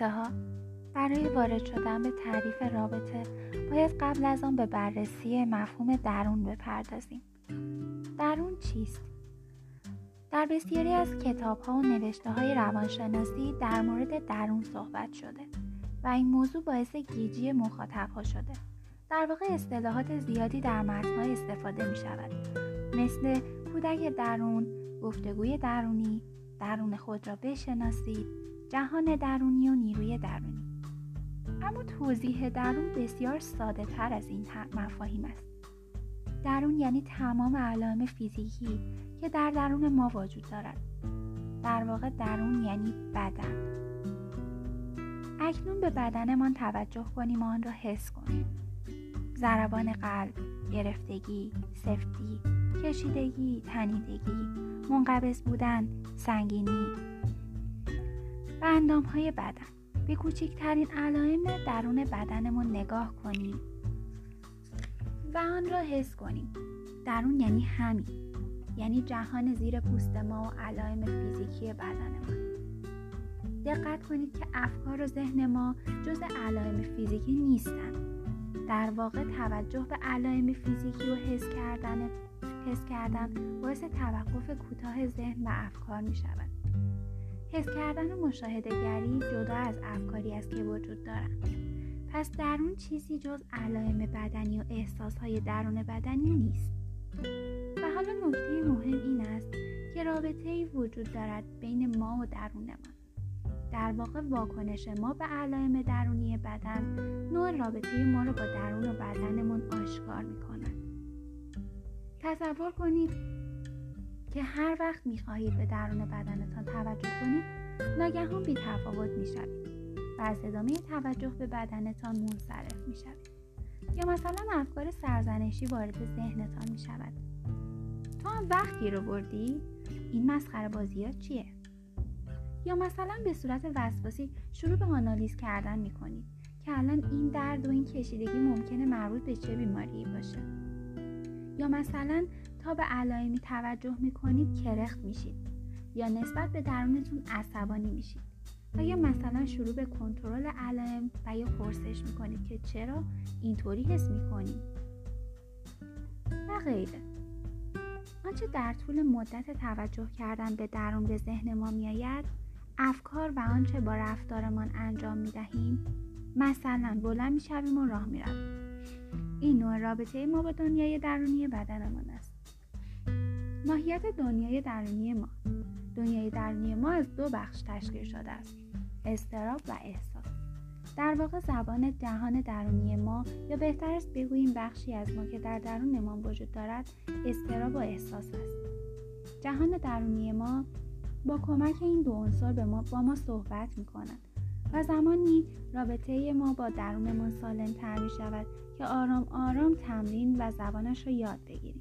ابتها برای وارد شدن به تعریف رابطه باید قبل از آن به بررسی مفهوم درون بپردازیم. درون چیست؟ در بسیاری از کتاب ها و نوشته های روانشناسی در مورد درون صحبت شده و این موضوع باعث گیجی مخاطب ها شده. در واقع اصطلاحات زیادی در متنها استفاده می شود مثل کودک درون، گفتگوی درونی، درون خود را بشناسید، جهان درونی و نیروی درونی. اما توضیح درون بسیار ساده تر از این مفاهیم است. درون یعنی تمام علائم فیزیکی که در درون ما وجود دارد. در واقع درون یعنی بدن. اکنون به بدنمان توجه کنیم و آن را حس کنیم. ضربان قلب گرفتگی سفتی کشیدگی تنیدگی منقبض بودن سنگینی و اندام های بدن. به کوچکترین علائم درون بدنمون نگاه کنیم. و آن را حس کنیم. درون یعنی همین. یعنی جهان زیر پوست ما و علائم فیزیکی بدنمان دقت کنید که افکار و ذهن ما جز علائم فیزیکی نیستند در واقع توجه به علائم فیزیکی و حس کردن حس کردن باعث توقف کوتاه ذهن و افکار می شود حس کردن و مشاهدهگری جدا از افکاری است که وجود دارند. پس درون چیزی جز علائم بدنی و احساسهای درون بدنی نیست. و حالا نکته مهم این است که رابطه ای وجود دارد بین ما و درونمان. در واقع واکنش ما به علائم درونی بدن نوع رابطه ما را با درون و بدنمون آشکار می کند. تصور کنید که هر وقت می‌خواهید به درون بدنتان توجه کنید ناگهان بی تفاوت می‌شوید و از ادامه توجه به بدنتان منصرف می‌شوید یا مثلا افکار سرزنشی وارد ذهنتان می‌شود. تو هم وقتی رو بردی این مسخره بازیات چیه؟ یا مثلا به صورت وسواسی شروع به آنالیز کردن می‌کنید که الان این درد و این کشیدگی ممکنه مربوط به چه بیماری باشه. یا مثلا تا به علائمی توجه می‌کنید کرخت میشید یا نسبت به درونتون عصبانی میشید و یا مثلا شروع به کنترل علائم و یا پرسش می‌کنید که چرا اینطوری حس می‌کنید و غیره. آنچه در طول مدت توجه کردن به درون به ذهن ما میآید افکار و آنچه با رفتارمان انجام می‌دهیم مثلا بلند می‌شویم و راه می‌رویم. این نوع رابطه ما با دنیای درونی بدنمان است. ماهیت دنیای درونی ما. دنیای درونی ما از دو بخش تشکیل شده است استراب و احساس. در واقع زبان جهان درونی ما یا بهتر است بگوییم بخشی از ما که در درونمان وجود دارد استراب و احساس است. جهان درونی ما با کمک این دو عنصر به ما با ما صحبت می کند و زمانی رابطه ما با درونمان سالم تر می شود که آرام آرام تمرین و زبانش را یاد بگیریم.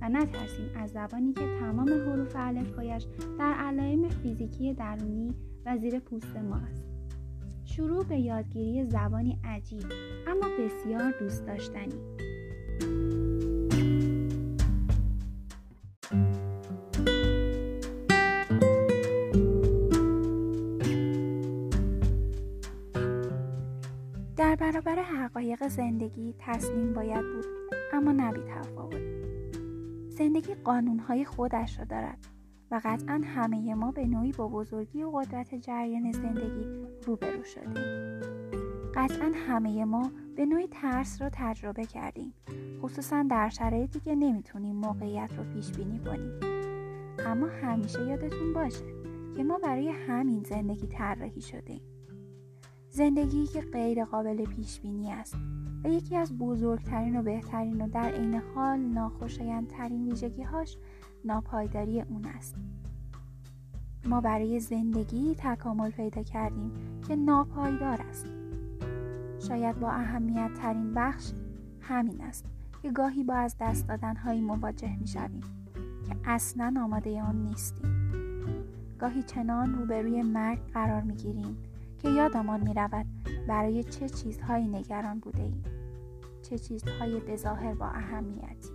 و نترسیم از زبانی که تمام حروف الفبایش در علائم فیزیکی درونی و زیر پوست ما است. شروع به یادگیری زبانی عجیب اما بسیار دوست داشتنی. در برابر حقایق زندگی تسلیم باید بود اما نبی تفاوت زندگی قانونهای خودش را دارد و قطعا همه ما به نوعی با بزرگی و قدرت جریان زندگی روبرو شدیم. قطعا همه ما به نوعی ترس را تجربه کردیم. خصوصا در شرایطی که نمی‌تونیم موقعیت رو پیش بینی کنیم. اما همیشه یادتون باشه که ما برای همین زندگی طراحی شدیم. زندگی که غیر قابل پیش بینی است. و یکی از بزرگترین و بهترین و در عین حال ناخوشایندترین ویژگیهاش ناپایداری اون است. ما برای زندگی تکامل پیدا کردیم که ناپایدار است. شاید با اهمیت ترین بخش همین است که گاهی با از دست دادن هایی مواجه می شویم که اصلا آماده آن نیستیم. گاهی چنان روبروی مرگ قرار می گیریم که یادمان می رود برای چه چیزهایی نگران بوده ایم چه چیزهای بظاهر با اهمیتی؟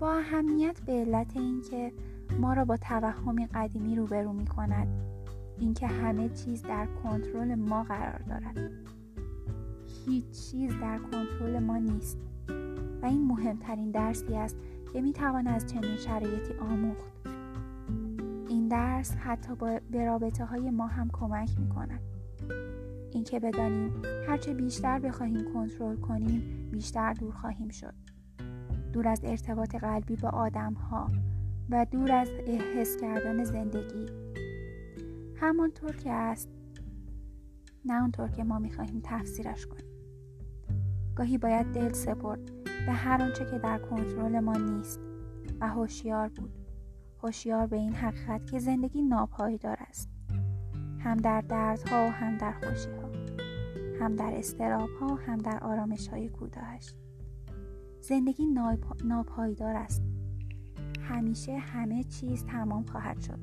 با اهمیت به علت اینکه ما را با توهمی قدیمی روبرو می کند اینکه همه چیز در کنترل ما قرار دارد. هیچ چیز در کنترل ما نیست. و این مهمترین درسی است که می توان از چنین شرایطی آموخت. این درس حتی به رابطه های ما هم کمک می کند اینکه بدانیم هرچه بیشتر بخواهیم کنترل کنیم بیشتر دور خواهیم شد. دور از ارتباط قلبی با آدم ها و دور از حس کردن زندگی. همانطور که است نه اونطور که ما می‌خواهیم تفسیرش کنیم. گاهی باید دل سپرد به هر آنچه که در کنترل ما نیست و هوشیار بود. هوشیار به این حقیقت که زندگی ناپایدار هم در دردها و هم در خوشی ها هم در استراب ها و هم در آرامش های کوتاهش. زندگی ناپایدار است. همیشه همه چیز تمام خواهد شد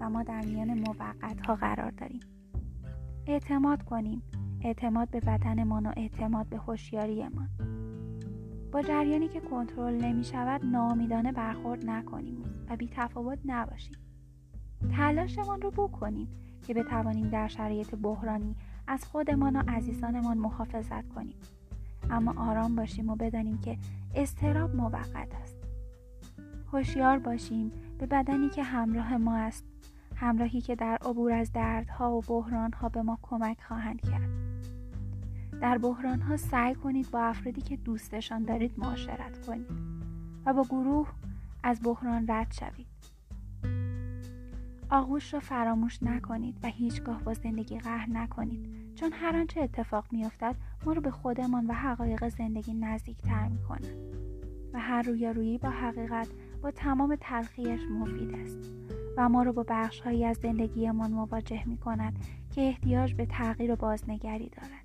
و ما در میان موقت ها قرار داریم. اعتماد کنیم. اعتماد به بدنمان و اعتماد به هوشیاریمان. با جریانی که کنترل نمی شود نامیدانه برخورد نکنیم و بی تفاوت نباشیم. تلاشمان رو بکنیم. که بتوانیم در شرایط بحرانی از خودمان و عزیزانمان محافظت کنیم. اما آرام باشیم و بدانیم که استراب موقت است. هوشیار باشیم به بدنی که همراه ما است همراهی که در عبور از دردها و بحرانها به ما کمک خواهند کرد. در بحرانها سعی کنید با افرادی که دوستشان دارید معاشرت کنید و با گروه از بحران رد شوید. آغوش را فراموش نکنید و هیچگاه با زندگی قهر نکنید. چون هر آنچه اتفاق میافتد ما رو به خودمان و حقایق زندگی نزدیکتر می‌کند و هر رویارویی با حقیقت با تمام تلخیش مفید است. و ما رو با بخشهایی از زندگیمان مواجه می کند که احتیاج به تغییر و بازنگری دارد.